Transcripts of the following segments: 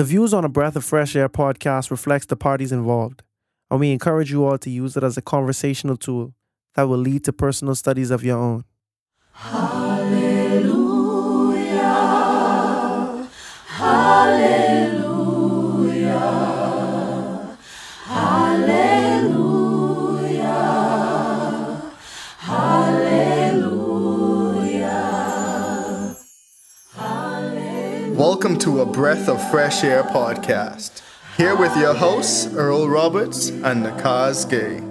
The views on a Breath of Fresh Air podcast reflects the parties involved, and we encourage you all to use it as a conversational tool that will lead to personal studies of your own. Hallelujah. Hallelujah. Welcome to a Breath of Fresh Air podcast. Here with your hosts, Earl Roberts and Nakaz Gay.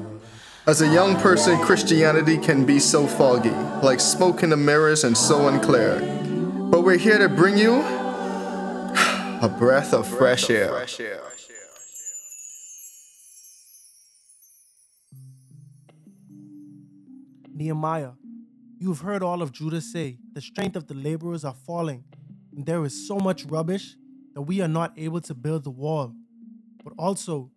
As a young person, Christianity can be so foggy, like smoke in the mirrors and so unclear. But we're here to bring you a breath of fresh air. Nehemiah, you have heard all of Judah say, the strength of the laborers are falling, there is so much rubbish that we are not able to build the wall. But also,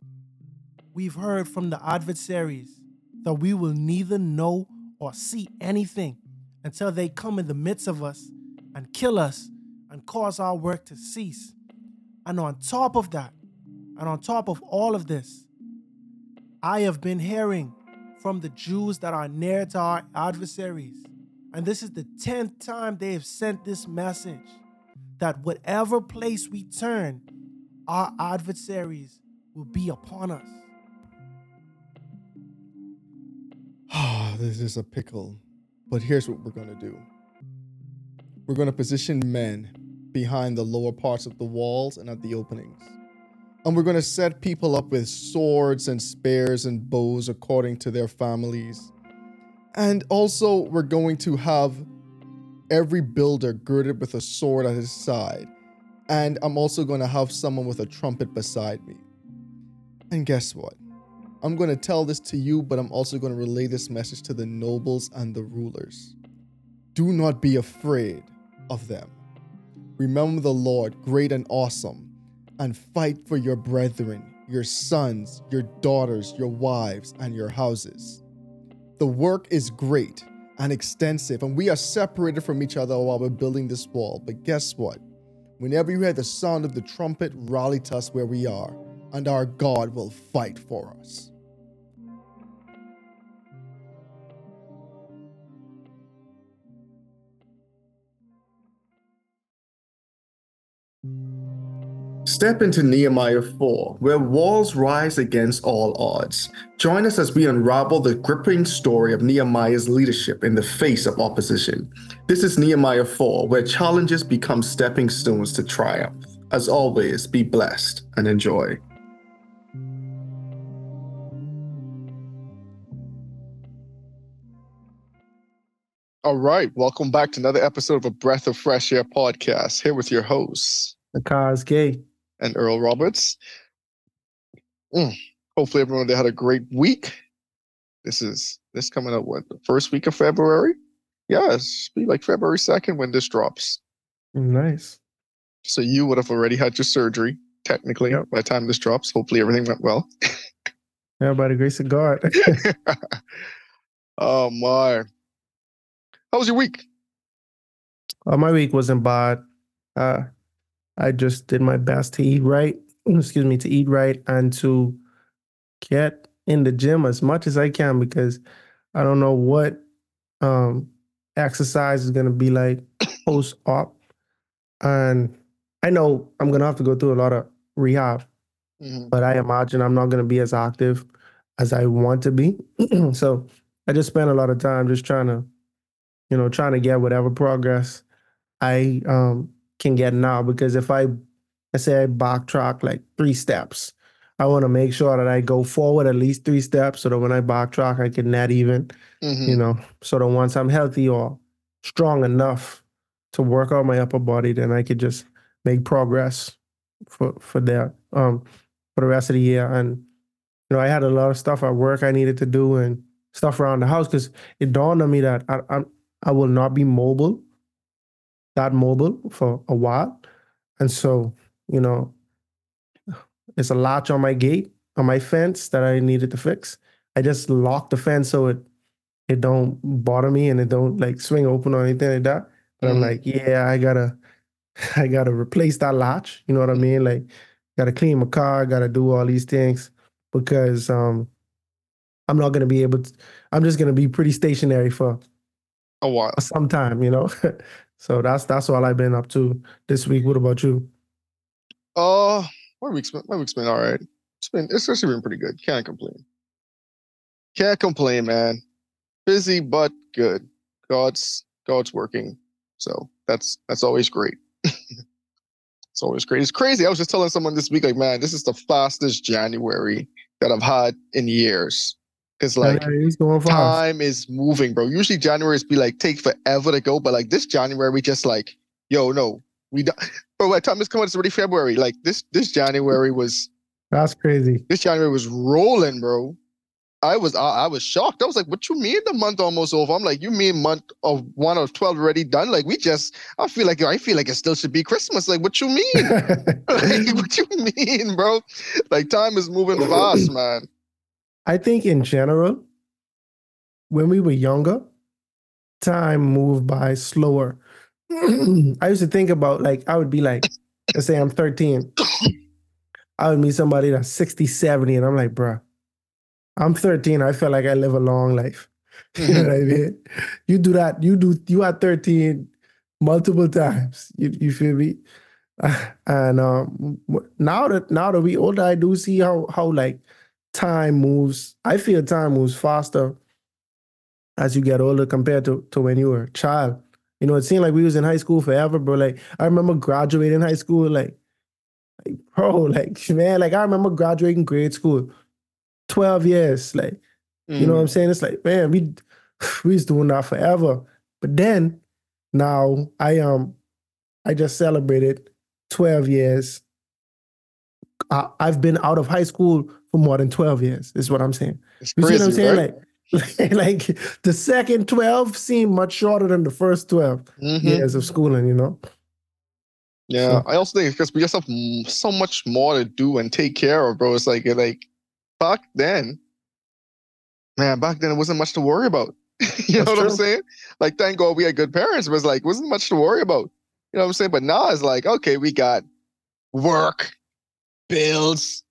we've heard from the adversaries that we will neither know or see anything until they come in the midst of us and kill us and cause our work to cease. And on top of that, and on top of all of this, I have been hearing from the Jews that are near to our adversaries. And this is the 10th time they have sent this message that whatever place we turn, our adversaries will be upon us. Ah, this is a pickle. But here's what we're going to do we're going to position men behind the lower parts of the walls and at the openings. And we're going to set people up with swords and spears and bows according to their families. And also, we're going to have every builder girded with a sword at his side. And I'm also going to have someone with a trumpet beside me. And guess what? I'm going to tell this to you, but I'm also going to relay this message to the nobles and the rulers. Do not be afraid of them. Remember the Lord, great and awesome, and fight for your brethren, your sons, your daughters, your wives, and your houses. The work is great and extensive, and we are separated from each other while we're building this wall. But guess what? Whenever you hear the sound of the trumpet, rally to us where we are, and our God will fight for us. Step into Nehemiah 4, where walls rise against all odds. Join us as we unravel the gripping story of Nehemiah's leadership in the face of opposition. This is Nehemiah 4, where challenges become stepping stones to triumph. As always, be blessed and enjoy. All right, welcome back to another episode of a Breath of Fresh Air podcast. Here with your hosts, Nakaz Gay. And Earl Roberts. Mm, Hopefully, everyone they had a great week. This is this coming up what the first week of February? Yeah, be like February second when this drops. Nice. So you would have already had your surgery technically Yep. by the time this drops. Hopefully, everything went well. Yeah, by the grace of God. oh my! How was your week? Uh, my week wasn't bad. Uh, I just did my best to eat right. Excuse me, to eat right and to get in the gym as much as I can because I don't know what um, exercise is going to be like post op, and I know I'm going to have to go through a lot of rehab. Mhm. But I imagine I'm not going to be as active as I want to be. so I just spent a lot of time just trying to, you know, trying to get whatever progress I um, can get now. Because if I, let's say I backtrack like three steps, I want to make sure that I go forward at least three steps so that when I backtrack, I can net even, Mhm. you know, so that once I'm healthy or strong enough to work out my upper body, then I could just make progress for for that um for the rest of the year. And you know, I had a lot of stuff at work I needed to do and stuff around the house because it dawned on me that I, I I will not be mobile, that mobile for a while, and so you know, it's a latch on my gate on my fence that I needed to fix. I just locked the fence so it it don't bother me and it don't like swing open or anything like that. But I'm Mhm. like, yeah, I gotta I gotta replace that latch. You know what I mean? Like, gotta clean my car, gotta do all these things because um, I'm not gonna be able to. I'm just gonna be pretty stationary for A while. some time. You know. so that's that's all I've been up to this week. What about you? Uh, my week's been my week's been all right. It's been it's actually been pretty good. Can't complain. Can't complain, man. Busy but good. God's God's working, so that's that's always great. it's always great. It's crazy. I was just telling someone this week, like, man, this is the fastest January that I've had in years. It's like Yeah, time is moving, bro. Usually January's be like take forever to go, but like this January, we just like, yo, no, we don't. Bro, by time it's coming, it's already February. Like this, this January was That's crazy. this January was rolling, bro. I was I, I was shocked. I was like, "What you mean the month almost over?" I'm like, "You mean month of one of twelve already done?" Like we just, I feel like I feel like it still should be Christmas. Like what you mean? like, what you mean, bro? Like time is moving fast, man. I think in general, when we were younger, time moved by slower. I used to think about like I would be like, let's say I'm 13. I would meet somebody that's 60, 70, and I'm like, bruh, I'm 13. I feel like I live a long life. You know what I mean? You do that, you do you are 13 multiple times. You you feel me? And um now that now that we older, I do see how how like time moves. I feel time moves faster as you get older compared to, to when you were a child. You know, it seemed like we was in high school forever, bro. Like I remember graduating high school, like, like bro, like man, like I remember graduating grade school, 12 years. Like, you know what I'm saying? It's like, man, we we was doing that forever. But then now I um I just celebrated 12 years. I, I've been out of high school for more than 12 years, is what I'm saying. It's You see what I'm saying? right? Like, like the second 12 seemed much shorter than the first 12 Mhm. years of schooling, you know? Yeah, So- I also think because we just have so much more to do and take care of, bro. It's like like back then, man. Back then, it wasn't much to worry about. you know That's what I'm saying? Like, thank God we had good parents. It was like wasn't much to worry about. You know what I'm saying? But now it's like, okay, we got work, bills,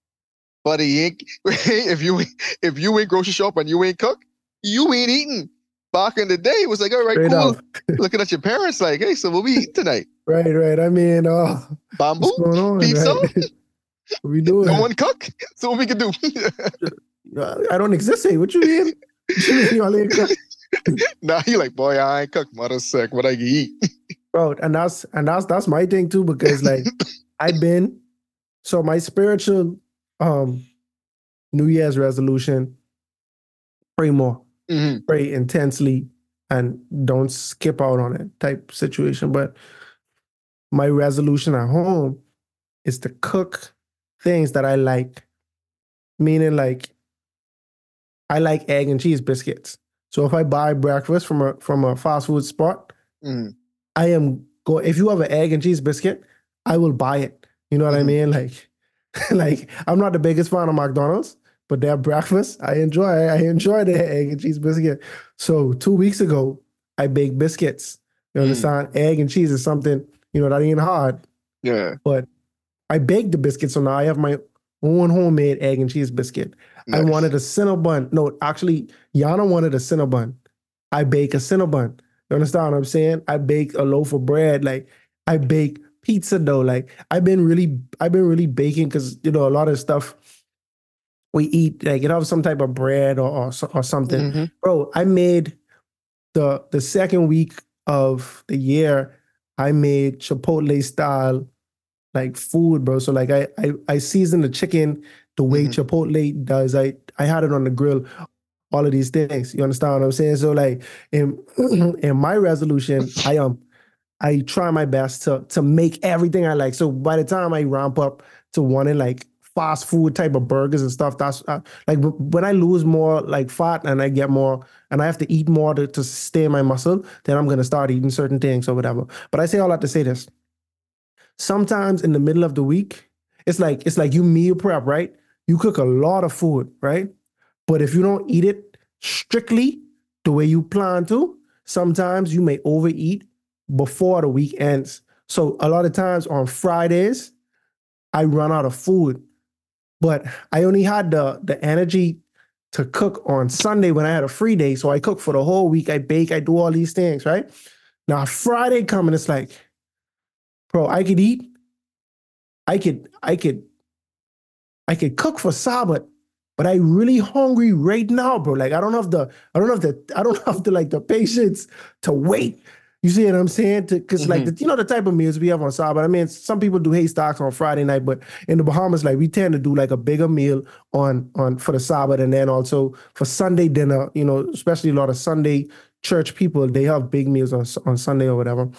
buddy. you ain't- If you if you ain't grocery shop and you ain't cook, you ain't eating. Back in the day, it was like, all right, Straight cool. Looking at your parents, like, hey, so what we eat tonight? Right, right. I mean, uh, Bamboo? what's going on? pizza? Right? what we doing? No one cook. So what we can do? I don't exist here. What you mean? What you mean y'all ain't cook? now you like, boy, I ain't cook. Mother's sick. What I can eat? bro and that's and that's that's my thing too because like i've been so my spiritual um new year's resolution pray more Mhm. pray intensely and don't skip out on it type situation but my resolution at home is to cook things that i like meaning like i like egg and cheese biscuits so if i buy breakfast from a from a fast food spot Mhm. I am go if you have an egg and cheese biscuit, I will buy it. You know what I Mhm. mean? Like, like I'm not the biggest fan of McDonald's, but their breakfast I enjoy. I enjoy the egg and cheese biscuit. So two weeks ago, I baked biscuits. You Mm. understand? Egg and cheese is something you know that ain't hard. Yeah. But I baked the biscuit, so now I have my own homemade egg and cheese biscuit. I wanted a Cinnabon. No, actually, Yana wanted a Cinnabon. I bake a Cinnabon. You understand what I'm saying? I bake a loaf of bread. Like I bake pizza dough. Like I've been really, I've been really baking because you know a lot of stuff we eat, like you know, some type of bread or or, or something. Mhm. Bro, I made the the second week of the year. I made Chipotle style like food, bro. So like I I, I seasoned the chicken the way Mhm. Chipotle does. I I had it on the grill. All of these things, you understand what I'm saying? So like in in my resolution, I um I try my best to to make everything I like. So by the time I ramp up to wanting like fast food type of burgers and stuff, that's uh, like when I lose more like fat and I get more and I have to eat more to, to sustain my muscle, then I'm gonna start eating certain things or whatever. But I say all that to say this. Sometimes in the middle of the week, it's like it's like you meal prep, right? You cook a lot of food, right? But if you don't eat it strictly the way you plan to, sometimes you may overeat before the week ends. So a lot of times on Fridays, I run out of food, but I only had the the energy to cook on Sunday when I had a free day. So I cook for the whole week. I bake, I do all these things, right? Now Friday coming, it's like, bro, I could eat, I could, I could, I could cook for Sabbath, but I really hungry right now, bro. Like I don't have the, I don't have the, I don't have the like the patience to wait. You see what I'm saying? Because like mm-hmm. the, you know the type of meals we have on Sabbath. I mean, some people do haystacks on Friday night, but in the Bahamas, like we tend to do like a bigger meal on on for the Sabbath, and then also for Sunday dinner. You know, especially a lot of Sunday church people, they have big meals on on Sunday or whatever.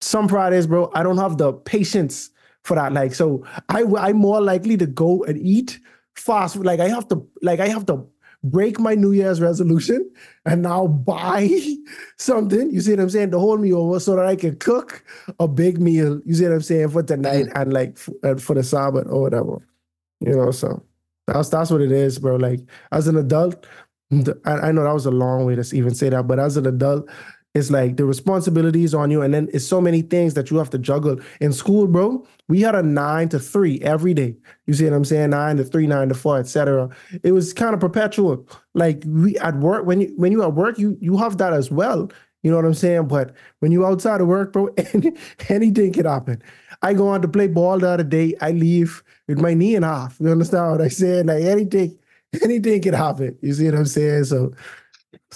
Some Fridays, bro, I don't have the patience for that. Like, so I I'm more likely to go and eat fast. Like I have to like I have to break my New Year's resolution and now buy something. You see what I'm saying? To hold me over so that I can cook a big meal. You see what I'm saying for tonight and like uh, for the Sabbath or whatever. You know, so that's that's what it is, bro. Like as an adult, I, I know that was a long way to even say that, but as an adult, it's like the responsibilities on you, and then it's so many things that you have to juggle. In school, bro, we had a nine to three every day. You see what I'm saying? Nine to three, nine to four, etc. It was kind of perpetual. Like we at work, when you when you at work, you you have that as well. You know what I'm saying? But when you outside of work, bro, any, anything can happen. I go on to play ball the other day. I leave with my knee in half. You understand what I said? Like anything, anything can happen. You see what I'm saying? So,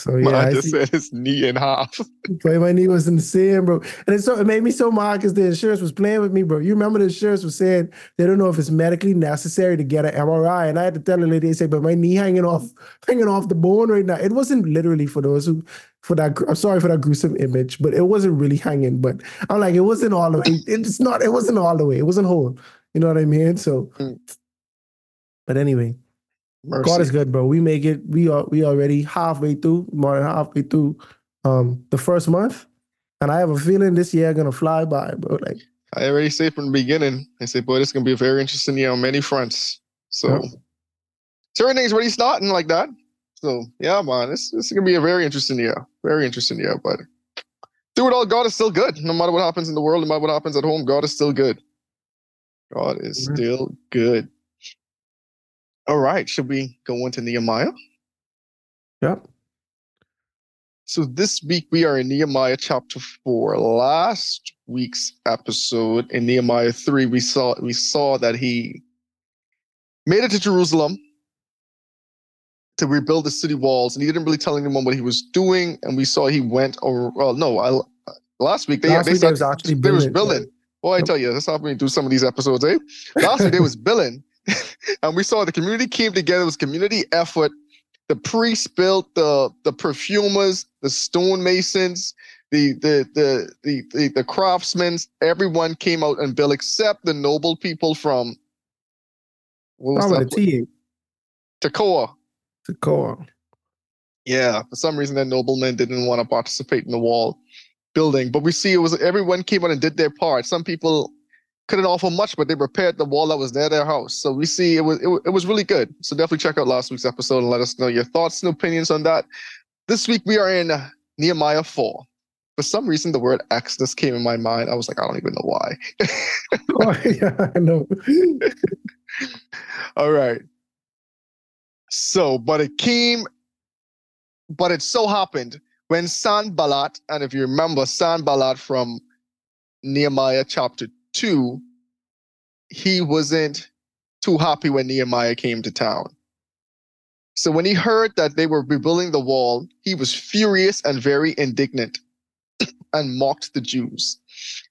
so yeah, I just said his knee in half. Play my knee was insane, bro. And it so it made me so mad because the insurance was playing with me, bro. You remember the insurance was saying they don't know if it's medically necessary to get an MRI. And I had to tell the lady, they say, but my knee hanging off, hanging off the bone right now. It wasn't literally for those who for that I'm sorry for that gruesome image, but it wasn't really hanging. But I'm like, it wasn't all the way. It's not, it wasn't all the way. It wasn't whole. You know what I mean? So Mm. but anyway, Mercy. God is good, bro. We make it. We are we already halfway through, more than halfway through um the first month. And I have a feeling this year gonna fly by, bro. Like I already say from the beginning, I say, boy, this gonna be a very interesting year on many fronts. So Yeah. certain things already starting like that. So yeah, man, this, this is gonna be a very interesting year. Very interesting year. But through it all, God is still good. No matter what happens in the world, no matter what happens at home, God is still good. God is still good. All right, should we go into Nehemiah? Yep. So this week we are in Nehemiah chapter four. Last week's episode in Nehemiah three, we saw we saw that he made it to Jerusalem to rebuild the city walls, and he didn't really tell anyone what he was doing. And we saw he went over. Well, no, I, last week they, Last they week they was actually they was building, billing. Boy, I tell you, that's how we do some of these episodes, eh? Last week they was billing, and we saw the community came together. It was community effort. The priests built the the perfumers, the stonemasons, the the the the the, the craftsmen. Everyone came out and built, except the noble people from what was Start with a that? T. Tekoa. Tekoa. Yeah, for some reason, the noblemen didn't want to participate in the wall building. But we see it was everyone came out and did their part. Some people couldn't offer much, but they repaired the wall that was near their house. So we see it was it, it was really good. So definitely check out last week's episode and let us know your thoughts and opinions on that. This week we are in Nehemiah 4. For some reason, the word Exodus came in my mind. I was like, I don't even know why. Oh, yeah, I know. All right. So, but it came, but it so happened when Sanballat, and if you remember Sanballat from Nehemiah chapter 2, he wasn't too happy when Nehemiah came to town. So when he heard that they were rebuilding the wall, he was furious and very indignant and mocked the Jews.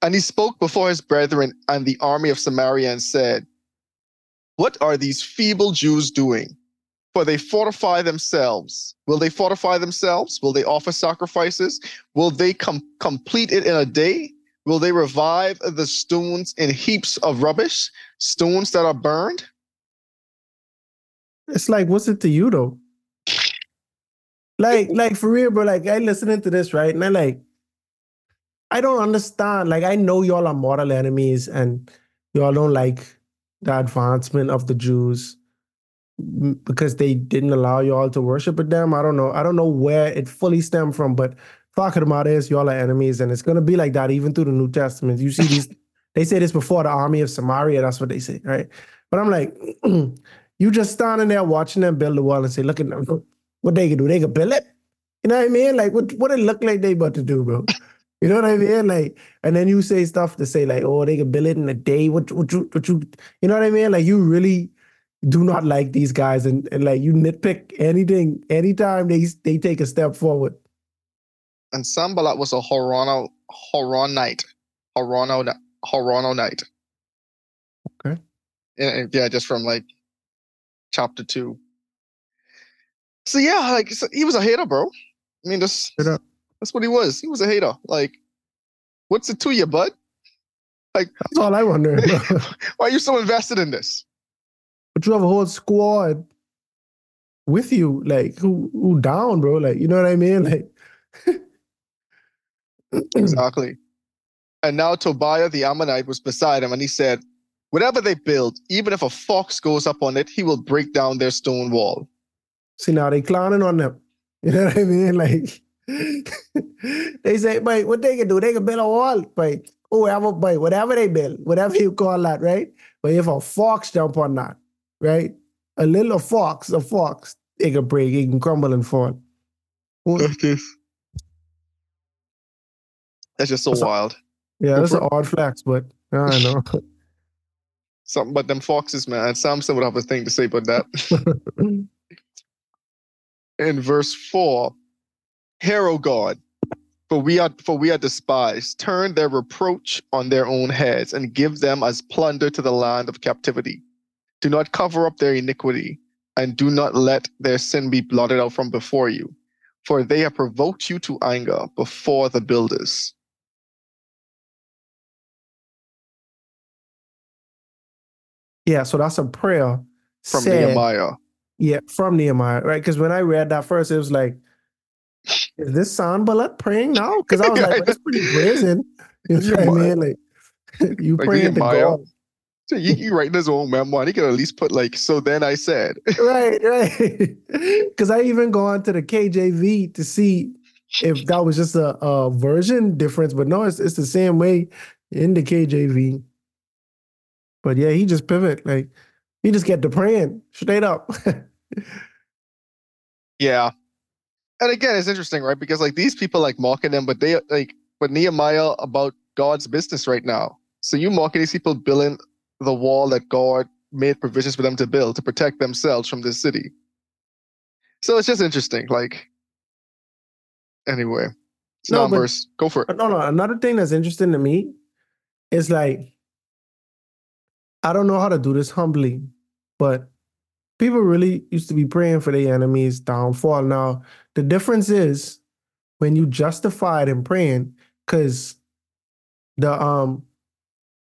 And he spoke before his brethren and the army of Samaria and said, what are these feeble Jews doing? For they fortify themselves. Will they fortify themselves? Will they offer sacrifices? Will they com- complete it in a day? Will they revive the stones in heaps of rubbish, stones that are burned? It's like, what's it to you though? Like, like for real, bro. Like, I listening to this, right? And I like, I don't understand. Like, I know y'all are mortal enemies and y'all don't like the advancement of the Jews because they didn't allow y'all to worship with them. I don't know. I don't know where it fully stemmed from, but fuck them out is y'all are enemies, and it's gonna be like that even through the New Testament. You see these, they say this before the army of Samaria. That's what they say, right? But I'm like, you just standing there watching them build the wall and say, look at them, what they can do? They can build it. You know what I mean? Like, what what it look like they about to do, bro? You know what I mean? Like, and then you say stuff to say like, oh, they can build it in a day. What, what you, what you, you know what I mean? Like, you really do not like these guys, and, and like you nitpick anything anytime they they take a step forward. And Sanballat was a Horono Horonite. Horono Horonite. Okay. Yeah, yeah, just from like chapter two. So yeah, like so he was a hater, bro. I mean, that's that's what he was. He was a hater. Like, what's it to you, bud? Like that's all I wonder. Why are you so invested in this? but you have a whole squad with you, like who who down, bro. Like, you know what I mean? Like, Exactly. And now Tobiah the Ammonite was beside him, and he said, Whatever they build, even if a fox goes up on it, he will break down their stone wall. see now they clowning on them. You know what I mean? Like, they say, but what they can do, they can build a wall, but whoever, but whatever they build, whatever you call that, right? But if a fox jump on that, right? A little fox, a fox, it can break, it can crumble and fall. Well, That's just so What's up? wild. yeah, Go that's an odd flex, but I know. Something but them foxes, man. Samson would have a thing to say about that. In verse four, Hear, O God, for we are for we are despised. Turn their reproach on their own heads, and give them as plunder to the land of captivity. Do not cover up their iniquity, and do not let their sin be blotted out from before you. For they have provoked you to anger before the builders. Yeah, so that's a prayer From said- Nehemiah. Yeah, from Nehemiah, right? Because when I read that first, it was like, is this Sanballat praying now? Because I was like, that's pretty brazen. You know what I mean? Like, you Like praying to. God. So he, he writing his own memoir. He could at least put like, so then I said. Right, right. Because I even go on to the KJV to see if that was just a, a version difference, but no, it's, it's the same way in the KJV. But yeah, he just pivot. Like, he just get to praying straight up. Yeah. And again, it's interesting, right? Because like these people like mocking them, but they like but Nehemiah about God's business right now. So you mocking these people building the wall that God made provisions for them to build to protect themselves from this city. So it's just interesting. Like anyway. No, but- Go for it. No, no. Another thing that's interesting to me is like, I don't know how to do this humbly, but people really used to be praying for their enemies' downfall. Now, the difference is when you justify it in praying, because the um,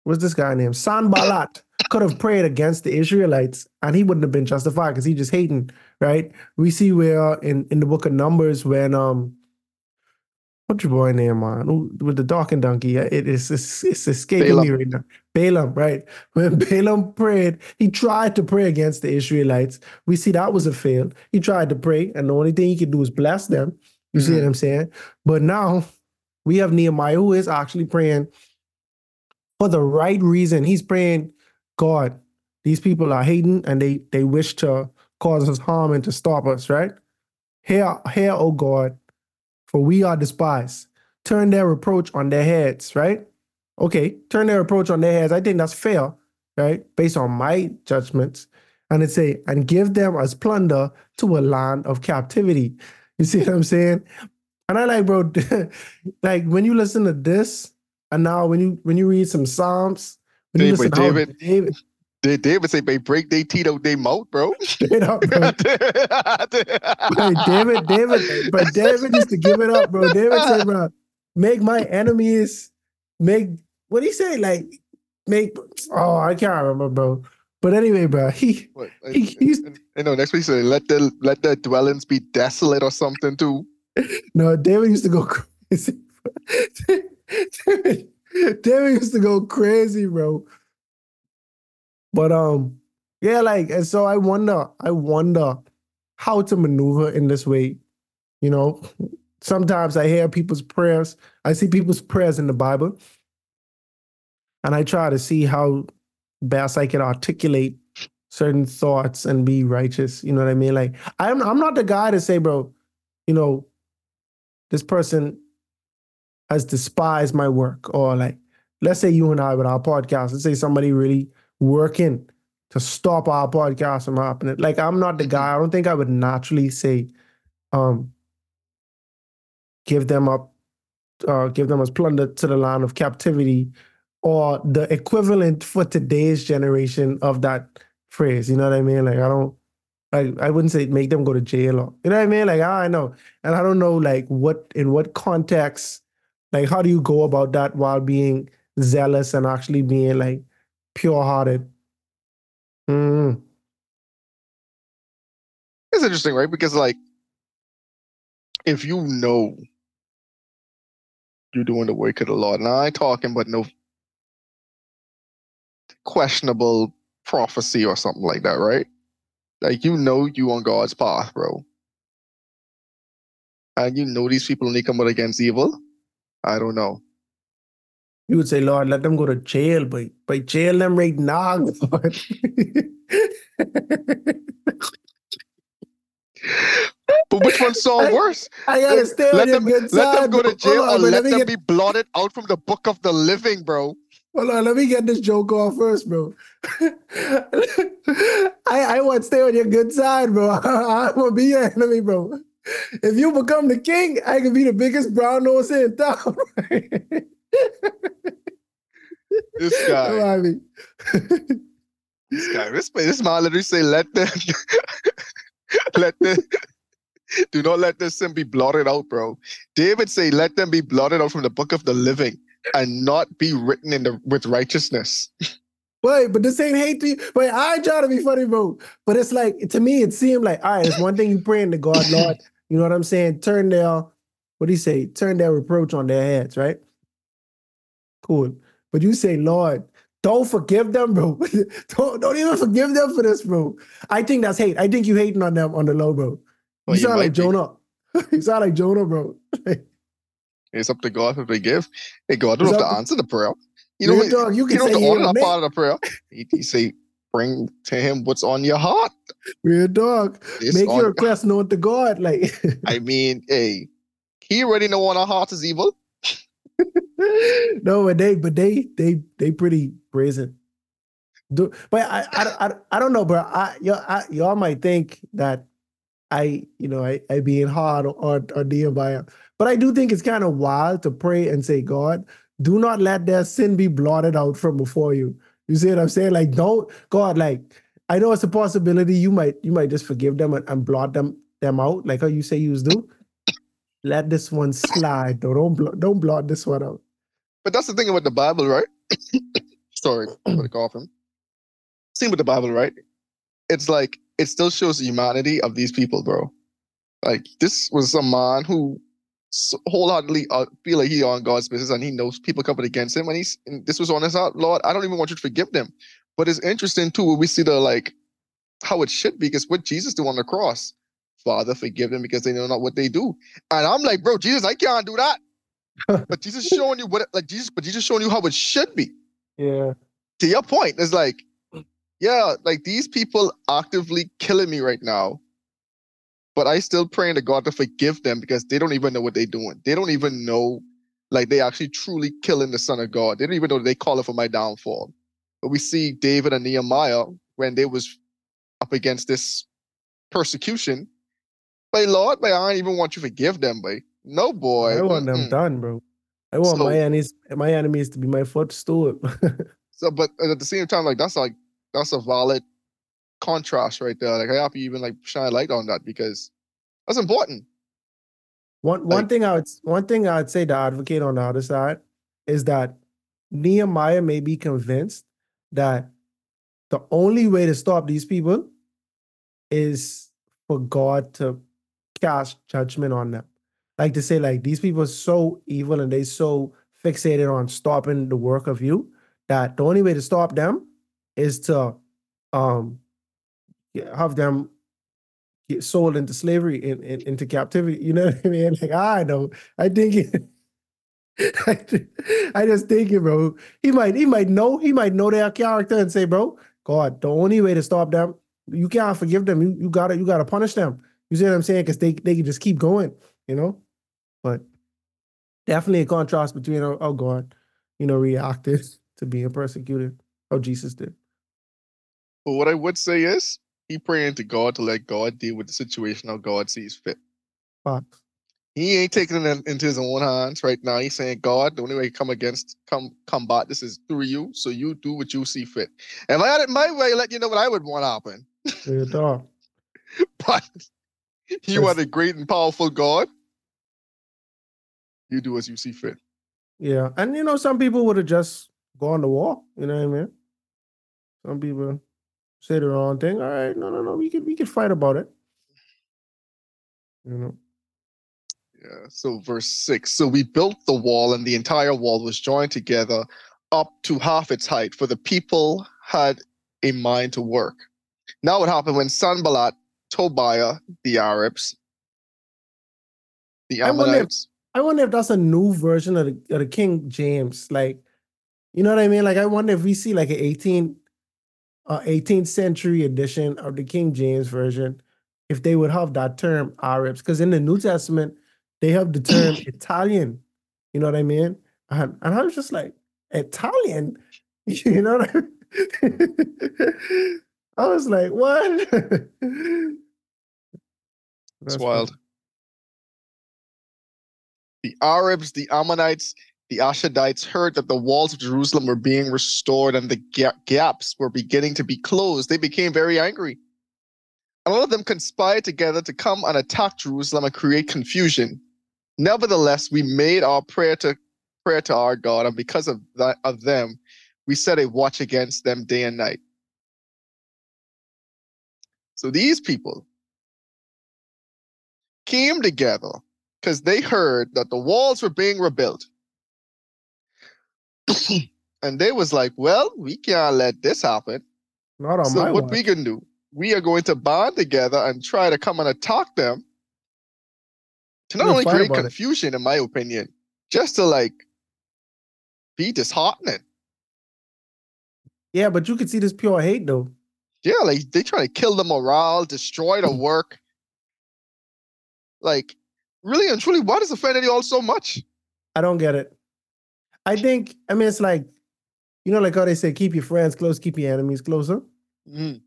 what's this guy named Sanballat could have prayed against the Israelites, and he wouldn't have been justified because he just hating, right? We see where in in the book of Numbers when um what's your boy name man. Who- with the dark and donkey it is it's, it's escaping me right now. Balaam right? When Balaam prayed he tried to pray against the Israelites. We see that was a fail. He tried to pray and the only thing he could do is bless them. You see Mhm. what I'm saying? But now we have Nehemiah who is actually praying for the right reason. He's praying God these people are hating and they they wish to cause us harm and to stop us right? Hear, hear, O God, for we are despised. Turn their reproach on their heads, right? Okay, turn their reproach on their heads. I think that's fair, right? Based on my judgments. And it say, and give them as plunder to a land of captivity. You see what I'm saying? And I like, bro, like when you listen to this, and now when you when you read some Psalms, when you David, listen to David. David Did David say they break their teeth out their mouth, bro? straight up, bro. Hey, David, David, but David used to give it up, bro. David said, bro, make my enemies make what he say? Like make oh, I can't remember, bro. But anyway, bro, he What, He- he's- you know, next week say let the let the dwellings be desolate or something too. no, David used to go crazy. David, David used to go crazy, bro. But um, yeah, like, and so I wonder, I wonder how to maneuver in this way, you know, sometimes I hear people's prayers. I see people's prayers in the Bible, and I try to see how best I can articulate certain thoughts and be righteous. You know what I mean? Like I'm I'm not the guy to say, bro, you know, this person has despised my work, or like, let's say you and I with our podcast, let's say somebody really working to stop our podcast from happening. Like I'm not the guy. I don't think I would naturally say, um, give them up, uh, give them as plunder to the land of captivity, or the equivalent for today's generation of that phrase. You know what I mean? Like I don't. I, I wouldn't say make them go to jail or you know what I mean like I know and I don't know like what in what context like how do you go about that while being zealous and actually being like pure hearted mm. It's interesting, right? Because like, if you know you're doing the work of the Lord, and I ain't talking about no questionable prophecy or something like that, right? Like you know you on God's path, bro. And you know these people only come out against evil. I don't know. You would say, Lord, let them go to jail, but but jail them right now, Lord. But which one sound I- worse? I gotta let them, let side. them go to jail on, or let them get, be blotted out from the book of the living, bro. Hold on, let me get this joke off first, bro. I I want to stay on your good side, bro. I want to be your enemy, bro. If you become the king, I can be the biggest brown nose in town. This guy. Know I mean? This guy, this, this man literally say, let them, let them, do not let their sin be blotted out, bro. David say, let them be blotted out from the book of the living and not be written in the with righteousness. Wait, but this ain't hate to you. Wait, I trying to be funny, bro. But it's like to me, it seemed like all right. It's one thing you praying to God, Lord. You know what I'm saying? Turn their what do you say? Turn their reproach on their heads, right? Cool. But you say, Lord, don't forgive them, bro. don't don't even forgive them for this, bro. I think that's hate. I think you hating on them on the low, bro. Well, you you sound like be. Jonah. you sound like Jonah, bro. It's up to God if they give. Hey, God don't It's have to answer the prayer. You know, you talk, you can don't say have to yeah order or that nay. part of the prayer. He, he say, bring to him what's on your heart. Real dog. It's Make your request known to God. Like I mean, hey, he already know on our heart is evil. no, but they, but they, they, they pretty brazen. Do, but I, I, I, I don't know, bro. I, y'all, I, y'all might think that I, you know, I, I being hard on on Nehemiah, but I do think it's kind of wild to pray and say, God, do not let their sin be blotted out from before you. You see what I'm saying? Like, don't, God, like, I know it's a possibility you might, you might just forgive them and, and blot them them out, like how you say you do. Let this one slide, though. Don't blot, don't blot this one out. But that's the thing about the Bible, right? Sorry for the coughing. Same with the Bible, right? It's like it still shows the humanity of these people, bro. Like this was a man who wholeheartedly uh, feel like he on God's business and he knows people coming against him, and he's and this was on his heart. Lord, I don't even want you to forgive them. But it's interesting too when we see the like how it should be, because what Jesus do on the cross, Father, forgive them because they know not what they do. And I'm like, bro, Jesus, I can't do that. but Jesus showing you what, it- like Jesus, but Jesus showing you how it should be Yeah. to your point, it's like, yeah, like these people actively killing me right now, but I still praying to God to forgive them because they don't even know what they're doing. They don't even know, like they actually truly killing the Son of God. They don't even know they calling for my downfall. But we see David and Nehemiah when they was up against this persecution. But Lord, but I don't even want you to forgive them, but no boy. I want them mm-mm. done, bro. I want So- my enemies, my enemies to be my footstool. So, but at the same time, like that's like that's a valid contrast right there. Like I hope you even like shine a light on that because that's important. one one Like- thing I would one thing I'd say to advocate on the other side is that Nehemiah may be convinced that the only way to stop these people is for God to cast judgment on them. Like to say, like these people are so evil and they so fixated on stopping the work of you that the only way to stop them is to um have them get sold into slavery in, in, into captivity. You know what I mean? Like I know, I think it, I, I just think it, bro. He might he might know he might know their character and say, bro, God, the only way to stop them, you can't forgive them. You you gotta you gotta punish them. You see what I'm saying? Because they they can just keep going, you know. But definitely a contrast between oh, oh God, you know, reacted to being persecuted. Oh Jesus did. But what I would say is he praying to God to let God deal with the situation how God sees fit. Facts. He ain't taking it into his own hands right now. He's saying, God, the only way to come against, come combat this is through you. So you do what you see fit. If I had it my way, let you know what I would want to happen. But you are the great and powerful God. You do as you see fit. Yeah, and you know, some people would have just gone to war. You know what I mean? Some people say the wrong thing. All right, no, no, no. We could we could fight about it. You know. Yeah. So verse six. So we built the wall, and the entire wall was joined together up to half its height, for the people had a mind to work. Now what happened when Sanballat, Tobiah, the Arabs, the I wonder if- Ammonites, I wonder if that's a new version of the, of the King James. Like, you know what I mean? Like, I wonder if we see like an 18, uh, 18th century edition of the King James version, if they would have that term Arabs. Because in the New Testament, they have the term Italian. You know what I mean? And, and I was just like, Italian? You know what I mean? I was like, what? It's That's wild. funny. The Arabs, the Ammonites, the Ashadites heard that the walls of Jerusalem were being restored and the ga- gaps were beginning to be closed. They became very angry. A lot of them conspired together to come and attack Jerusalem and create confusion. Nevertheless, we made our prayer to prayer to our God, and because of that of them, we set a watch against them day and night. So these people came together because they heard that the walls were being rebuilt. and they was like, well, we can't let this happen. Not on so my what watch. we can do, we are going to bond together and try to come and attack them to not only create about it. confusion, in my opinion, just to like be disheartening. Yeah, but you could see this pure hate though. Yeah, like they try to kill the morale, destroy the work. Like, really and truly, why does it offend you all so much? I don't get it. I think, I mean, it's like, you know, like how they say, keep your friends close, keep your enemies closer. Mhm.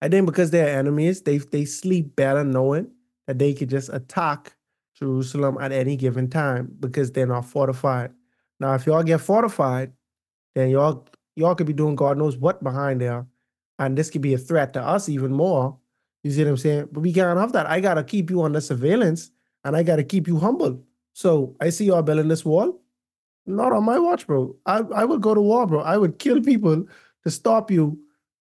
I think because they're enemies, they they sleep better knowing that they could just attack Jerusalem at any given time because they're not fortified. Now, if y'all get fortified, then y'all y'all could be doing God knows what behind there, and this could be a threat to us even more. You see what I'm saying? But we can't have that. I gotta keep you under surveillance, and I gotta keep you humble. So I see y'all building this wall. Not on my watch, bro. I, I would go to war, bro. I would kill people to stop you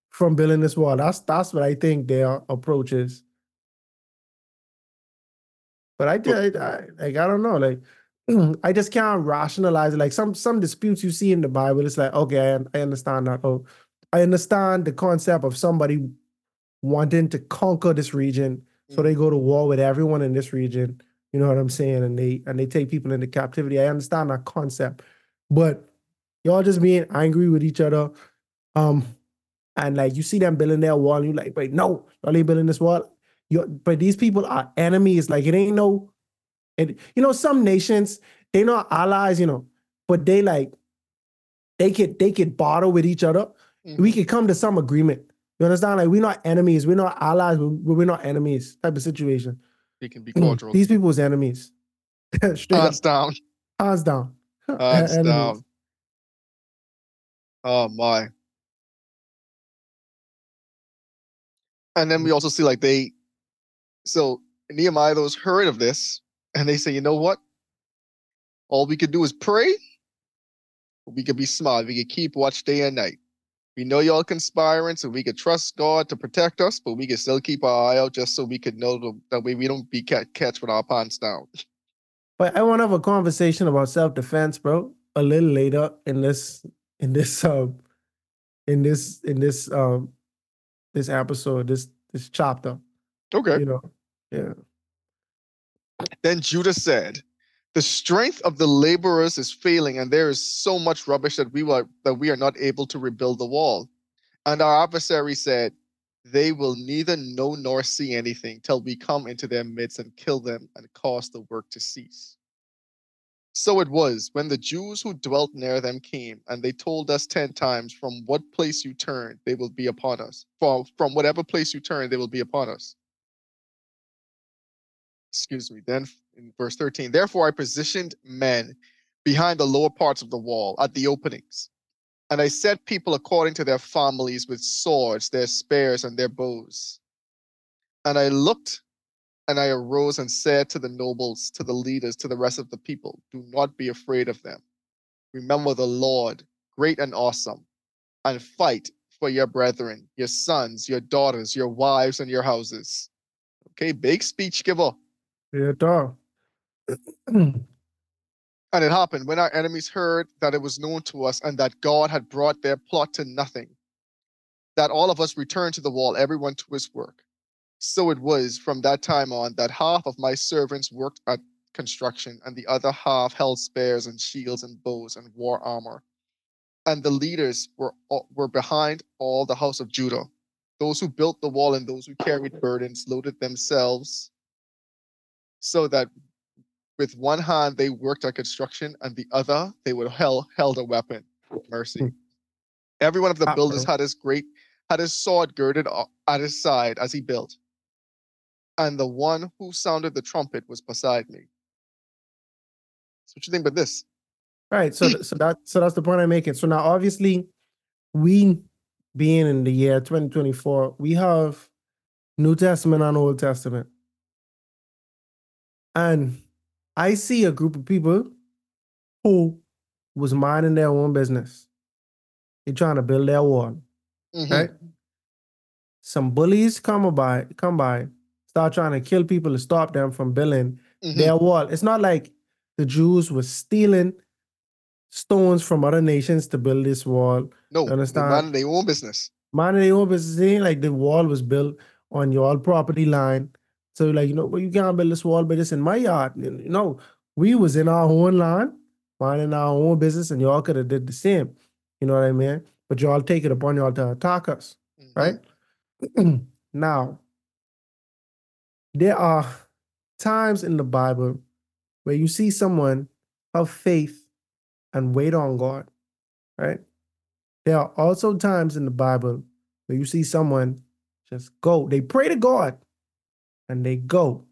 from building this wall. That's that's what I think their approach is. But I did, I, like I don't know, like I just can't rationalize it. Like some some disputes you see in the Bible, it's like okay, I, I understand that. Oh, I understand the concept of somebody wanting to conquer this region, so they go to war with everyone in this region. You know what I'm saying? And they and they take people into captivity. I understand that concept, but y'all just being angry with each other. Um, and like you see them building their wall, and you like, wait, no, y'all ain't building this wall. You, but these people are enemies. Like it ain't no, it, you know, some nations they not allies, you know, but they like they could they could barter with each other. We mm-hmm. could come to some agreement. You understand? Like we're not enemies, we're not allies, we're, we're not enemies. Type of situation. It can be mm. cordial. These people's enemies. Straight Hands up, down. hands down. Hands Enemies. down. Oh my. And then we also see like they so Nehemiah those heard of this and they say, you know what? All we could do is pray. We could be smart. We could keep watch day and night. We know y'all conspiring, so we could trust God to protect us, but we could still keep our eye out just so we could know the, that way we don't be catch, catch with our pants down. But I want to have a conversation about self defense, bro. A little later in this in this um in this in this um this episode, this this chapter. Okay. You know, Yeah. Then Judah said, The strength of the laborers is failing, and there is so much rubbish that we were that we are not able to rebuild the wall. And our adversary said, They will neither know nor see anything till we come into their midst and kill them and cause the work to cease. So it was when the Jews who dwelt near them came, and they told us ten times, From what place you turn, they will be upon us. From, from whatever place you turn, they will be upon us. Excuse me. Then in verse 13, therefore I positioned men behind the lower parts of the wall at the openings. And I set people according to their families with swords, their spears, and their bows. And I looked and I arose and said to the nobles, to the leaders, to the rest of the people, Do not be afraid of them. Remember the Lord, great and awesome, and fight for your brethren, your sons, your daughters, your wives, and your houses. Okay, big speech giver. Yeah, dog. And it happened when our enemies heard that it was known to us and that God had brought their plot to nothing, that all of us returned to the wall, everyone to his work. So it was from that time on that half of my servants worked at construction, and the other half held spears and shields and bows and wore armor. And the leaders were were behind all the house of Judah, those who built the wall and those who carried burdens, loaded themselves, so that with one hand they worked at construction, and the other they would held held a weapon. Mercy. Hmm. Every one of the builders had his great had his sword girded at his side as he built. And the one who sounded the trumpet was beside me. So what do you think about this? Right. So so that so that's the point I'm making. So now obviously we being in the year 2024, we have New Testament and Old Testament. And I see a group of people who was minding their own business. They're trying to build their wall. Mhm, Right? Some bullies come by, come by, start trying to kill people to stop them from building mhm. their wall. It's not like the Jews were stealing stones from other nations to build this wall. No, they understand? minded their own business. Minding their own business, like the wall was built on your property line. So like, you know, well, you can't build this wall, but it's in my yard. You know, we was in our own land, minding our own business, and y'all could have did the same. You know what I mean? But y'all take it upon y'all to attack us Mhm. right? now, there are times in the Bible where you see someone have faith and wait on God, right? There are also times in the Bible where you see someone just go. They pray to God and they go.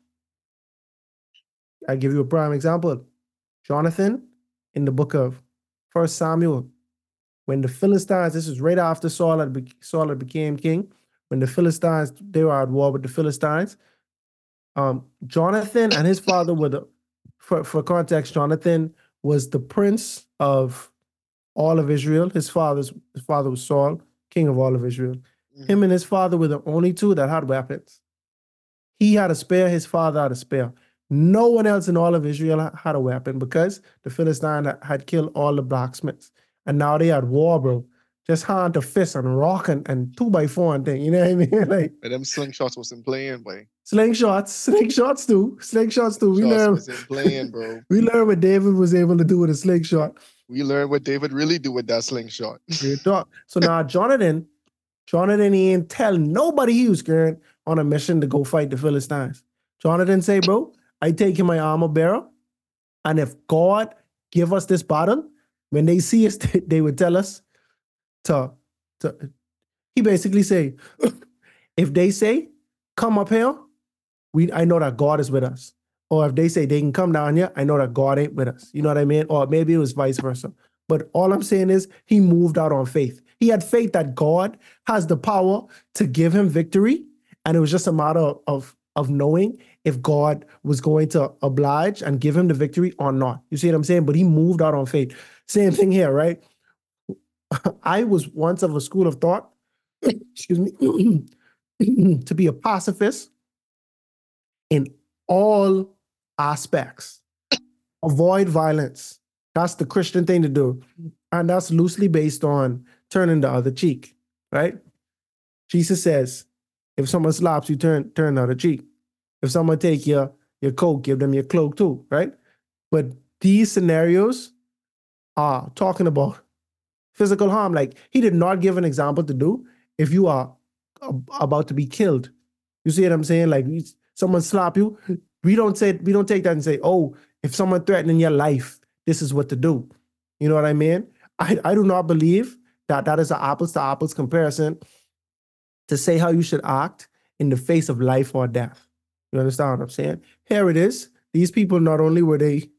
I give you a prime example. Jonathan in the book of First Samuel, when the Philistines, this is right after Saul had, Saul had became king, when the Philistines, they were at war with the Philistines. Um, Jonathan and his father were the, for, for context, Jonathan was the prince of all of Israel. His father's his father was Saul, king of all of Israel. Mhm. Him and his father were the only two that had weapons. He had a spear, his father had a spear. No one else in all of Israel had a weapon because the Philistine had killed all the blacksmiths. And now they had war, bro. Just hand to fist and rock and, and two by four and thing. You know what I mean? like But them slingshots wasn't playing, boy. slingshots, slingshots too. Slingshots too. We Shots learned playing, bro. we learned what David was able to do with a slingshot. We learned what David really do with that slingshot. So now Jonathan, Jonathan he ain't tell nobody he was going on a mission to go fight the Philistines. Jonathan say, bro, I take him my armor bearer, and if God give us this battle, when they see us, they would tell us to, to he basically say, if they say, come up here, we I know that God is with us. Or if they say they can come down here, I know that God ain't with us. You know what I mean? Or maybe it was vice versa. But all I'm saying is he moved out on faith. He had faith that God has the power to give him victory. And it was just a matter of, of knowing if God was going to oblige and give him the victory or not. You see what I'm saying? But he moved out on faith. Same thing here, right? I was once of a school of thought, excuse me, to be a pacifist in all aspects. Avoid violence. That's the Christian thing to do. And that's loosely based on turning the other cheek, right? Jesus says, if someone slaps you, turn turn the other cheek. If someone take your your coat, give them your cloak too, right? But these scenarios are talking about physical harm. Like he did not give an example to do if you are about to be killed. You see what I'm saying? Like someone slap you, we don't say we don't take that and say, oh, if someone threatening your life, this is what to do. You know what I mean? I, I do not believe that that is an apples to apples comparison to say how you should act in the face of life or death. You understand what I'm saying? Here it is. These people not only were they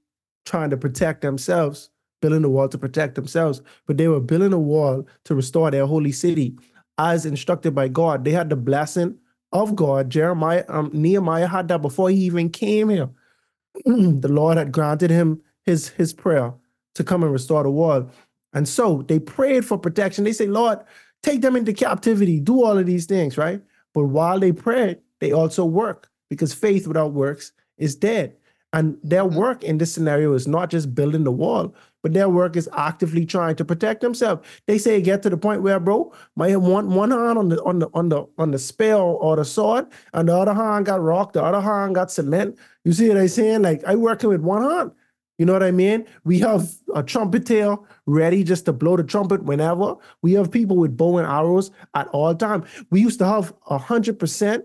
trying to protect themselves, building a wall to protect themselves, but they were building a wall to restore their holy city as instructed by God. They had the blessing of God. Jeremiah, um, Nehemiah had that before he even came here. the Lord had granted him his his prayer to come and restore the wall. And so they prayed for protection. They say, Lord, take them into captivity, do all of these things, right? But while they pray, they also work because faith without works is dead. And their mm-hmm. work in this scenario is not just building the wall, but their work is actively trying to protect themselves. They say get to the point where, bro, my one one hand on the on the on the on the spear or the sword, and the other hand got rock, the other hand got cement. You see what I'm saying? Like I working with one hand. You know what I mean? We have a trumpeter ready just to blow the trumpet whenever. We have people with bow and arrows at all time. We used to have a hundred percent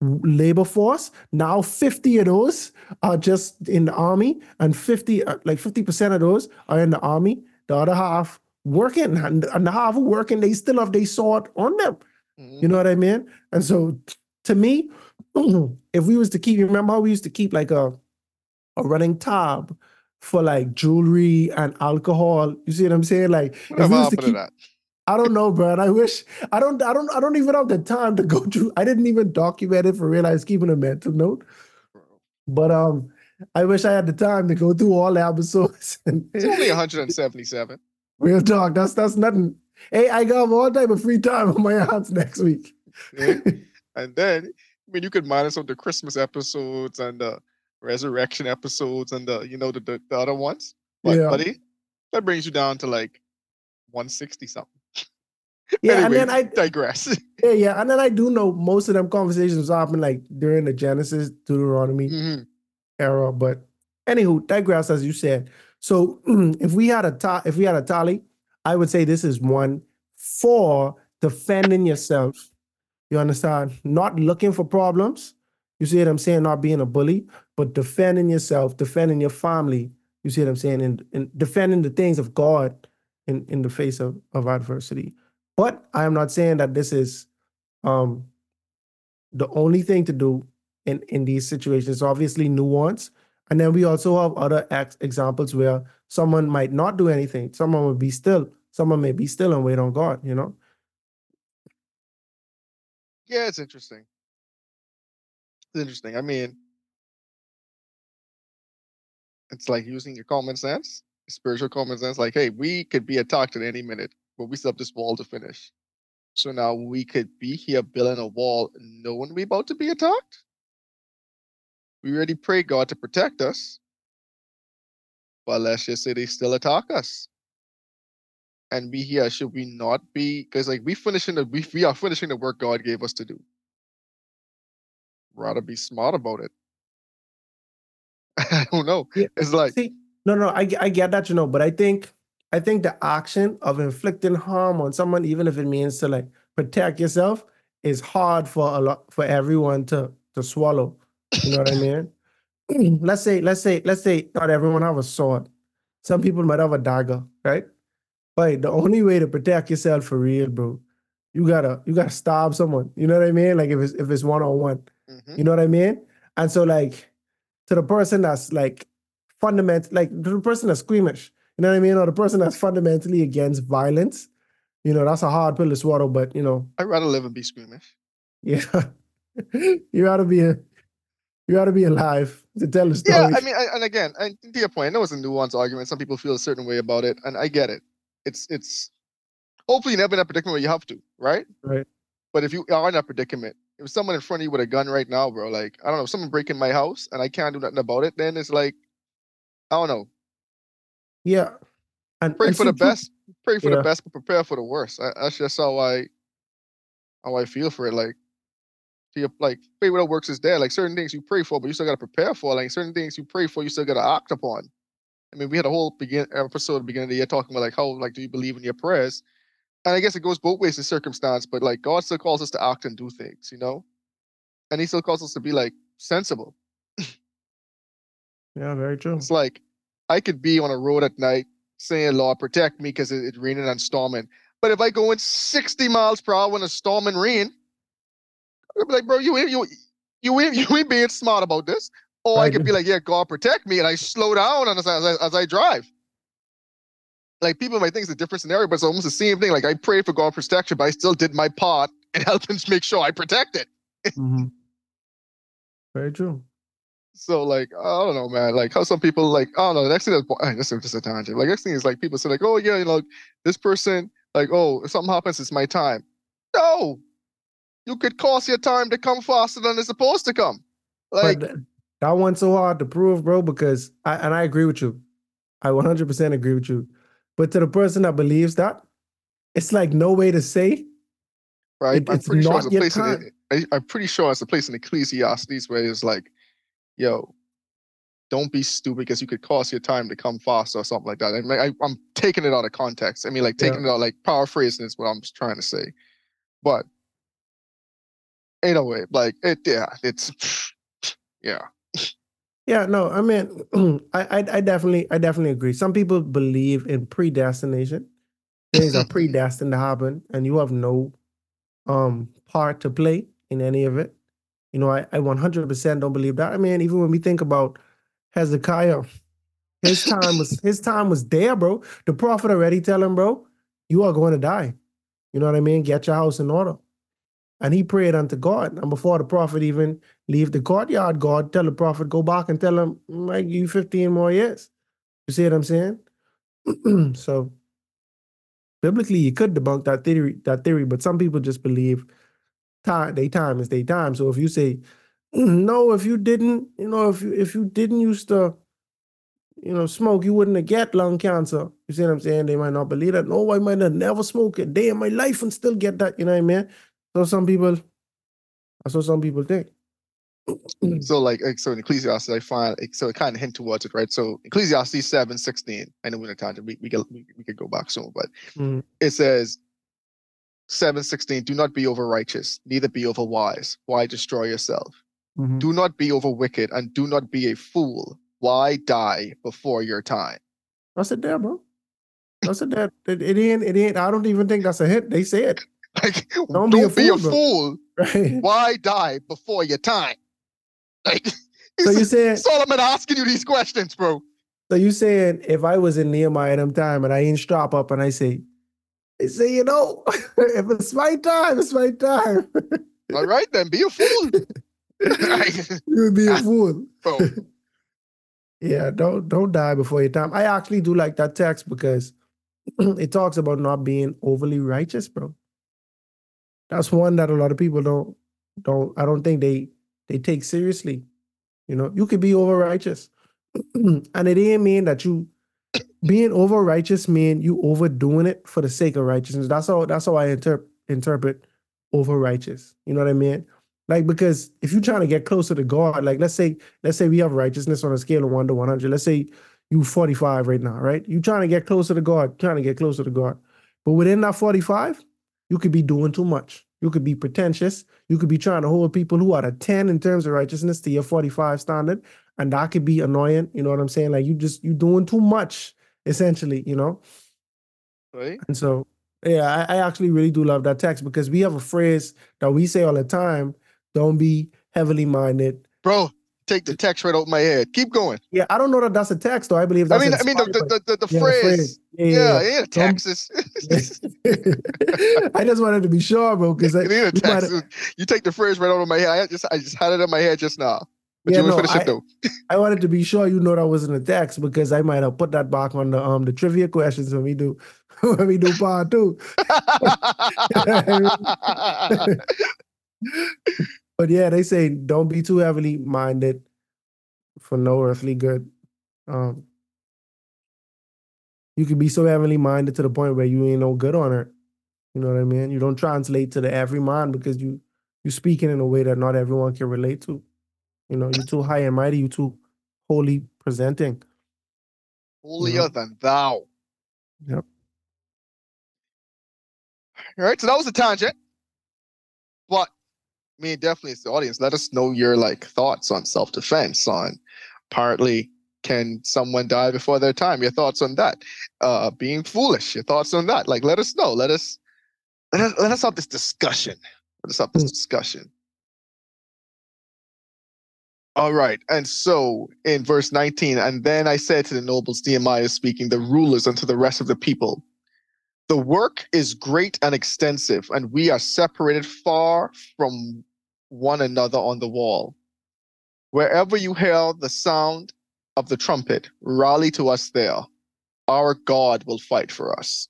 labor force. Now 50 of those are just in the army, and 50, uh, like 50% of those are in the army. The other half working, and, and the half working, they still have their sword on them. Mhm. You know what I mean? And so to me, if we was to keep, you remember how we used to keep like a a running tab for like jewelry and alcohol. You see what I'm saying? Like if we to keep, that? I don't know, bro. And I wish I don't I don't I don't even have the time to go through. I didn't even document it for real. I was keeping a mental note. But um I wish I had the time to go through all the episodes and It's only 177. real talk. That's that's nothing. Hey, I got all type of free time on my hands next week. yeah? And then, I mean, you could minus out the Christmas episodes and the resurrection episodes and the, you know, the, the, the other ones. But, Yeah. buddy, that brings you down to like 160 something. Yeah, and then I digress. yeah, yeah, and then I do know most of them conversations happen like during the Genesis, Deuteronomy. Mhm. era. But anywho, digress as you said. So if we had a ta- if we had a tally, I would say this is one for defending yourself. You understand? Not looking for problems. You see what I'm saying? Not being a bully, but defending yourself, defending your family. You see what I'm saying? And, and defending the things of God in, in the face of, of adversity. But I am not saying that this is um, the only thing to do in in these situations. Obviously, nuance, and then we also have other ex- examples where someone might not do anything. Someone will be still. Someone may be still and wait on God. You know. Yeah, it's interesting. Interesting. I mean, it's like using your common sense, spiritual common sense. Like, hey, we could be attacked at any minute, but we still have this wall to finish. So now we could be here building a wall knowing we about to be attacked. We already pray God to protect us. But let's just say they still attack us. And we here, should we not be because like we finishing the we, we are finishing the work God gave us to do. Rather be smart about it. I don't know. Yeah, It's like See, no, no, I, I get that, you know, but I think I think the action of inflicting harm on someone, even if it means to like protect yourself, is hard for a lot for everyone to to swallow. You know what I mean? let's say, let's say, let's say not everyone have a sword. Some people might have a dagger, right? But the only way to protect yourself for real, bro, you gotta you gotta stab someone. You know what I mean? Like if it's if it's one on one. Mhm, You know what I mean? And so like to the person that's like fundament like to the person that's squeamish, you know what I mean? Or the person that's fundamentally against violence, you know, that's a hard pill to swallow, but you know, I'd rather live and be squeamish. yeah. you gotta be a you gotta be alive to tell the story. Yeah, I mean, I, and again, I, to your point, I know it's a nuanced argument. Some people feel a certain way about it, and I get it. It's it's hopefully you're never in a predicament where you have to, right? Right. But if you are in a predicament, if someone in front of you with a gun right now, bro, like I don't know, if someone breaking my house and I can't do nothing about it, then it's like I don't know. yeah. And Pray for the best, pray for Yeah. the best, but prepare for the worst. I, that's just how I how I feel for it. Like to your like faith without works is dead. Like certain things you pray for, but you still gotta prepare for. Like certain things you pray for, you still gotta act upon. I mean, we had a whole begin episode at the beginning of the year talking about like how like do you believe in your prayers? And I guess it goes both ways in circumstance, but like God still calls us to act and do things, you know? And he still calls us to be like sensible. Yeah, very true. It's like I could be on a road at night saying, Lord, protect me because it, it's raining and storming. But if I go in 60 miles per hour in a storm and rain, I'd be like, bro, you ain't you you ain't you ain't being smart about this. Or I could be like, yeah, God protect me, and I slow down as I, as I drive. Like people might think it's a different scenario, but it's almost the same thing. Like I prayed for God protection, but I still did my part and helping to make sure I protect it. Mhm. Very true. So like I don't know, man. Like how some people like I don't know. The next thing that's this is just a tangent. Like next thing is like people say like, oh yeah, you know, this person like oh if something happens, it's my time. No, you could cause your time to come faster than it's supposed to come. Like th- that one's so hard to prove, bro, because I and I agree with you. I 100% agree with you. But to the person that believes that, it's like no way to say. right, it- I'm it's pretty sure not it's a your place. In. I, I'm pretty sure it's a place in Ecclesiastes where it's like, yo. Don't be stupid because you could cost your time to come faster or something like that. I mean, I, I'm taking it out of context. I mean, like Yeah. taking it out, like paraphrasing is what I'm trying to say. But in a way, like it, yeah, it's yeah, Yeah, no, I mean, I, I I definitely I definitely agree. Some people believe in predestination. Things are predestined to happen, and you have no um part to play in any of it. You know, I, I 100% don't believe that. I mean, even when we think about Hezekiah, his time was his time was there, bro. The prophet already tell him, bro, you are going to die. You know what I mean? Get your house in order. And he prayed unto God. And before the prophet even leave the courtyard, God tell the prophet, go back and tell him, give you 15 more years. You see what I'm saying? so biblically, you could debunk that theory, that theory, but some people just believe time, they time is they time. So if you say, no, if you didn't, you know, if you if you didn't used to, you know, smoke, you wouldn't have get lung cancer. You see what I'm saying? They might not believe that. No, I might have never smoked a day in my life and still get that. You know what I mean? So some people, that's what some people think. so like, so in Ecclesiastes, I find so it kind of hint towards it, right? So Ecclesiastes seven sixteen. I know we're in a tangent. We we could we, could go back soon, but Mhm. it says seven sixteen. Do not be over righteous, neither be over wise. Why destroy yourself? Mhm. Do not be over wicked, and do not be a fool. Why die before your time? That's it there, bro. That's it there. It, it ain't, it ain't, I don't even think that's a hit. They say it, Like, Don't don't, be a be a fool, right? Why die before your time? Like, So you saying, Solomon asking you these questions, bro. so you saying if I was in Nehemiah at them time and I ain't strap up and I say, I say, you know, if it's my time, it's my time. All right, then be a fool. You be a fool. bro, Yeah, don't don't die before your time. I actually do like that text because it talks about not being overly righteous, bro. That's one that a lot of people don't don't I don't think they they take seriously. You know, you could be over righteous. and it ain't mean that you being over righteous mean you overdoing it for the sake of righteousness. That's how that's how I interpret interpret over righteous. You know what I mean? Like because if you're trying to get closer to God, like let's say let's say we have righteousness on a scale of one to one hundred. Let's say you 45 right now, right? You trying to get closer to God, trying to get closer to God. But within that 45, you could be doing too much. You could be pretentious. You could be trying to hold people who are a 10 in terms of righteousness to your 45 standard. And that could be annoying. You know what I'm saying? Like you just you're doing too much, essentially, you know? right? And so, yeah, I, I actually really do love that text because we have a phrase that we say all the time: "Don't be heavily minded." Bro, take the text right out of my head. Keep going. Yeah, I don't know that that's a text though. I believe I mean, I mean the the, the, the, yeah, phrase. Yeah, Yeah, yeah, yeah, Texas. I just wanted to be sure, bro, because It is a might- You take the phrase right out of my head. I just I just had it in my head just now. But Yeah, you no, finish I- it though. I wanted to be sure you know that wasn't a text because I might have put that back on the um the trivia questions when we do when we do part two. But yeah, they say don't be too heavily minded for no earthly good. Um, you could be so heavily minded to the point where you ain't no good on it. You know what I mean? You don't translate to the every man because you you're speaking in a way that not everyone can relate to. You know, you're too high and mighty, you're too holy presenting. Holier than thou. Yep. All right, so that was a tangent. But I mean, definitely it's the audience. Let us know your like thoughts on self-defense, on partly can someone die before their time? Your thoughts on that? Uh being foolish, your thoughts on that. Like let us know. Let us let us let us have this discussion. Let us have this Mm. discussion. All right. And so in verse 19, and then I said to the nobles, Nehemiah speaking, the rulers, and to the rest of the people, the work is great and extensive, and we are separated far from one another on the wall. Wherever you hear the sound of the trumpet, rally to us there. Our God will fight for us.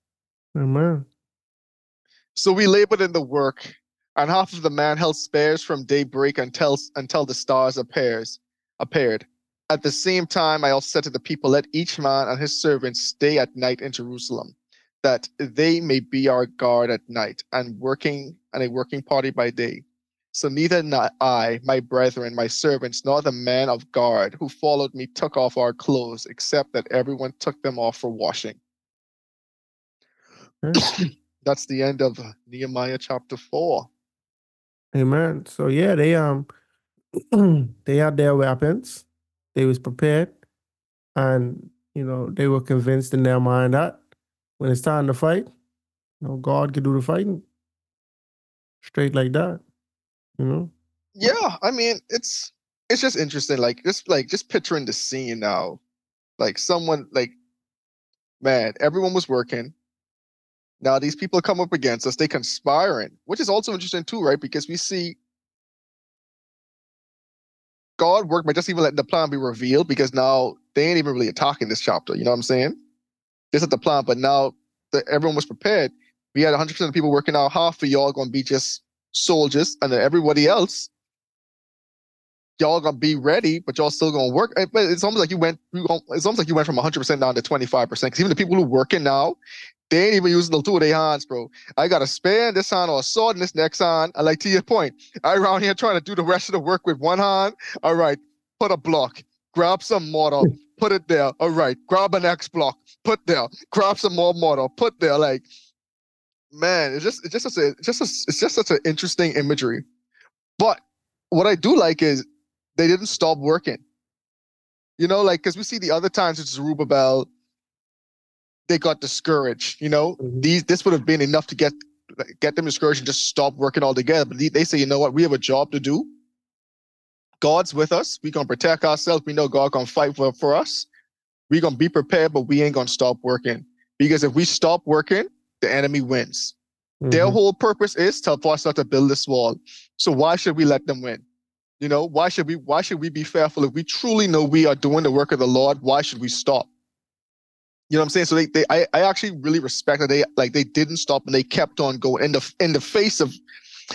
Amen. So we labored in the work, and half of the man held spares from daybreak until until the stars appears appeared. At the same time, I also said to the people, Let each man and his servant stay at night in Jerusalem, that they may be our guard at night, and working and a working party by day. So neither not I, my brethren, my servants, nor the men of guard who followed me took off our clothes, except that everyone took them off for washing. That's the end of Nehemiah chapter four. Amen. So yeah, they um they had their weapons. They was prepared. And you know, they were convinced in their mind that when it's time to fight, you know, God could do the fighting. Straight like that. You know? yeah i mean it's it's just interesting like just like just picturing the scene now like someone like man everyone was working. Now these people come up against us they conspiring which is also interesting too right? Because we see god work by just even letting the plan be revealed because now they ain't even really attacking this chapter you know what i'm saying? This is the plan but now that everyone was prepared. We had 100% of people working out half of y'all gonna be just soldiers and then everybody else y'all gonna be ready, but y'all still gonna work. Eh, But it's almost like you went. you It's almost like you went from 100 percent down to 25 percent. Because even the people who working now, they ain't even using the two of their hands, bro. I got a spear in this hand or a sword in this next hand. And like to your point, I around here trying to do the rest of the work with one hand. All right, put a block, grab some mortar, put it there. All right, grab an X block, put there, grab some more mortar, put there. Like, man, it's just it's just such a it's just a, it's just such an interesting imagery. But what I do like is they didn't stop working. You know, like because we see the other times it's Zerubbabel, they got discouraged. You know, Mhm. these this would have been enough to get get them discouraged and just stop working altogether. But they, they say, you know what, we have a job to do. God's with us. We gonna protect ourselves. We know God gonna fight for, for us. We gonna be prepared, but we ain't gonna stop working because if we stop working, the enemy wins. Their Mhm. whole purpose is to for us not to build this wall. So why should we let them win? You know, why should we why should we be fearful if we truly know we are doing the work of the Lord? Why should we stop? You know what I'm saying? So they, they I, I actually really respect that they like they didn't stop and they kept on going in the in the face of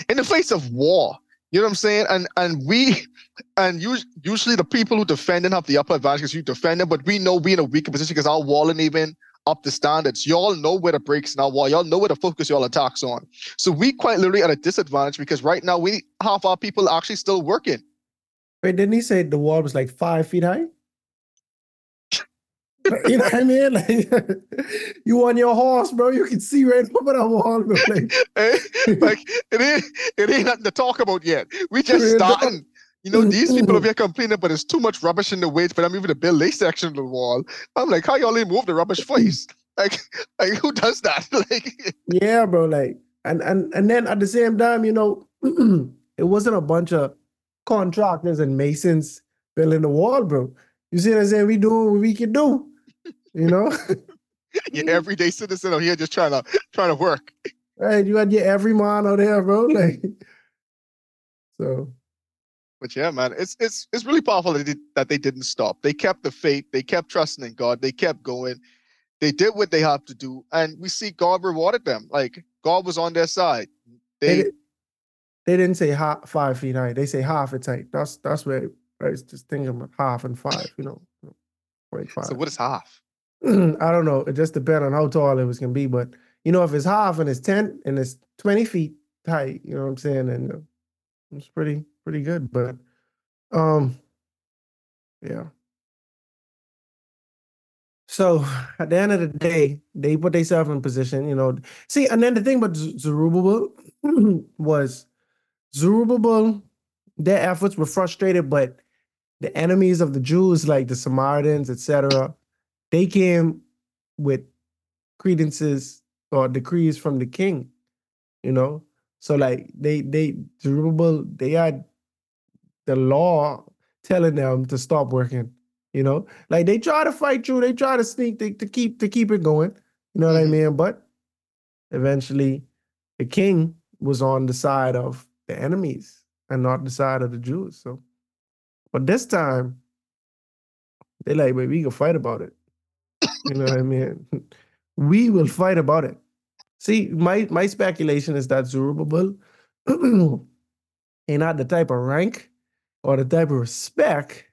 in the face of war. You know what I'm saying? And and we and us, usually the people who defending have the upper advantage because you defend them, but we know we in a weaker position because our wall ain't even up the standards. Y'all know where the breaks now wall. Y'all know where to focus y'all attacks on. So we quite literally at a disadvantage because right now we half our people are actually still working. Wait, didn't he say the wall was like five feet high? you know what I mean? Like, you on your horse, bro. You can see right over the wall, bro. Like, Eh? like it ain't it ain't nothing to talk about yet. We just starting. You know, these people over mm-hmm. here complaining, but it's too much rubbish in the way for them even to build a section of the wall. I'm like, how y'all ain't move the rubbish mm-hmm. first? Like, like who does that? like, yeah, bro. Like, and and and then at the same time, you know, it wasn't a bunch of contractors and masons building the wall, bro. You see what I'm saying? We doing what we can do. You know, your everyday citizen out here just trying to trying to work. right? You had your every man out there, bro. Like, so But yeah, man, it's it's it's really powerful that they, that they didn't stop. They kept the faith. They kept trusting in God. They kept going. They did what they have to do, and we see God rewarded them. Like God was on their side. they, They they didn't say half, five feet high. They say half a height. That's that's where I was just thinking about half and five. You know, point five. so what is half? I don't know. It just depends on how tall it was gonna be. But you know, if it's half and it's ten and it's twenty feet high, you know what I'm saying? And uh, it's pretty pretty good. But um, yeah. So at the end of the day, they put themselves in position, you know. See, and then the thing about Zerubbabel was Zerubbabel, their efforts were frustrated, but the enemies of the Jews, like the Samaritans, etc., they came with credences or decrees from the king, you know. So like they they Zerubbabel, they had the law telling them to stop working. You know, like they try to fight you, they try to sneak to, to keep to keep it going. You know what I Mhm. mean? But eventually, the king was on the side of the enemies and not the side of the Jews. So, but this time, they like, wait, we can fight about it. You know what I mean? We will fight about it. See, my my speculation is that Zerubbabel ain't not the type of rank or the type of respect.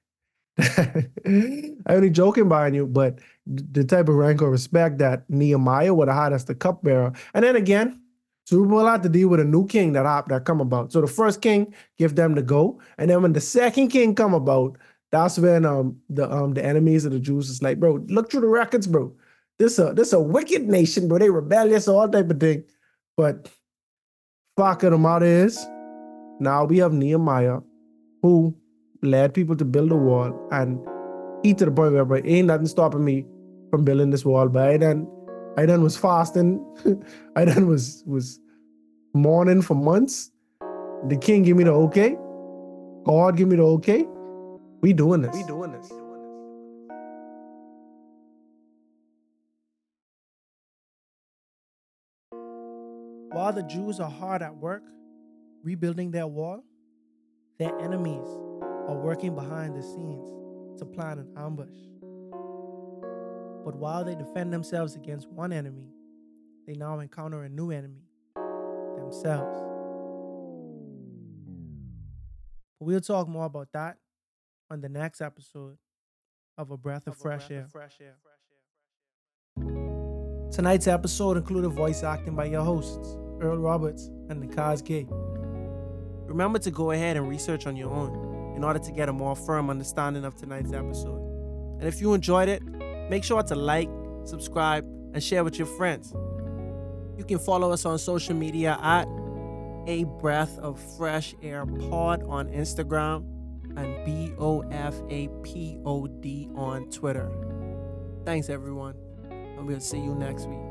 I'm only joking behind you, but the type of rank or respect that Nehemiah would have had as the cupbearer. And then again, Zerubbabel had to deal with a new king that hap- that come about. So the first king give them the go, and then when the second king come about, that's when um the um the enemies of the Jews is like, bro, look through the records, bro. This a this a wicked nation, bro. They rebellious, all type of thing. But fact of the matter is, now we have Nehemiah, who led people to build a wall, and he to the point where, bro, ain't nothing stopping me from building this wall. But I done, I done was fasting, I done was was mourning for months. The king give me the okay. God give me the okay. We doing this. We doing this. While the Jews are hard at work rebuilding their wall, their enemies are working behind the scenes to plan an ambush. But while they defend themselves against one enemy, they now encounter a new enemy themselves. But we'll talk more about that on the next episode of A Breath of, Fresh, Air. Tonight's episode included voice acting by your hosts, Earl Roberts and Nikaz Gay. Remember to go ahead and research on your own in order to get a more firm understanding of tonight's episode. And if you enjoyed it, make sure to like, subscribe, and share with your friends. You can follow us on social media at A Breath of Fresh Air Pod on Instagram and B O F A P O D on Twitter. Thanks, everyone, and we'll see you next week.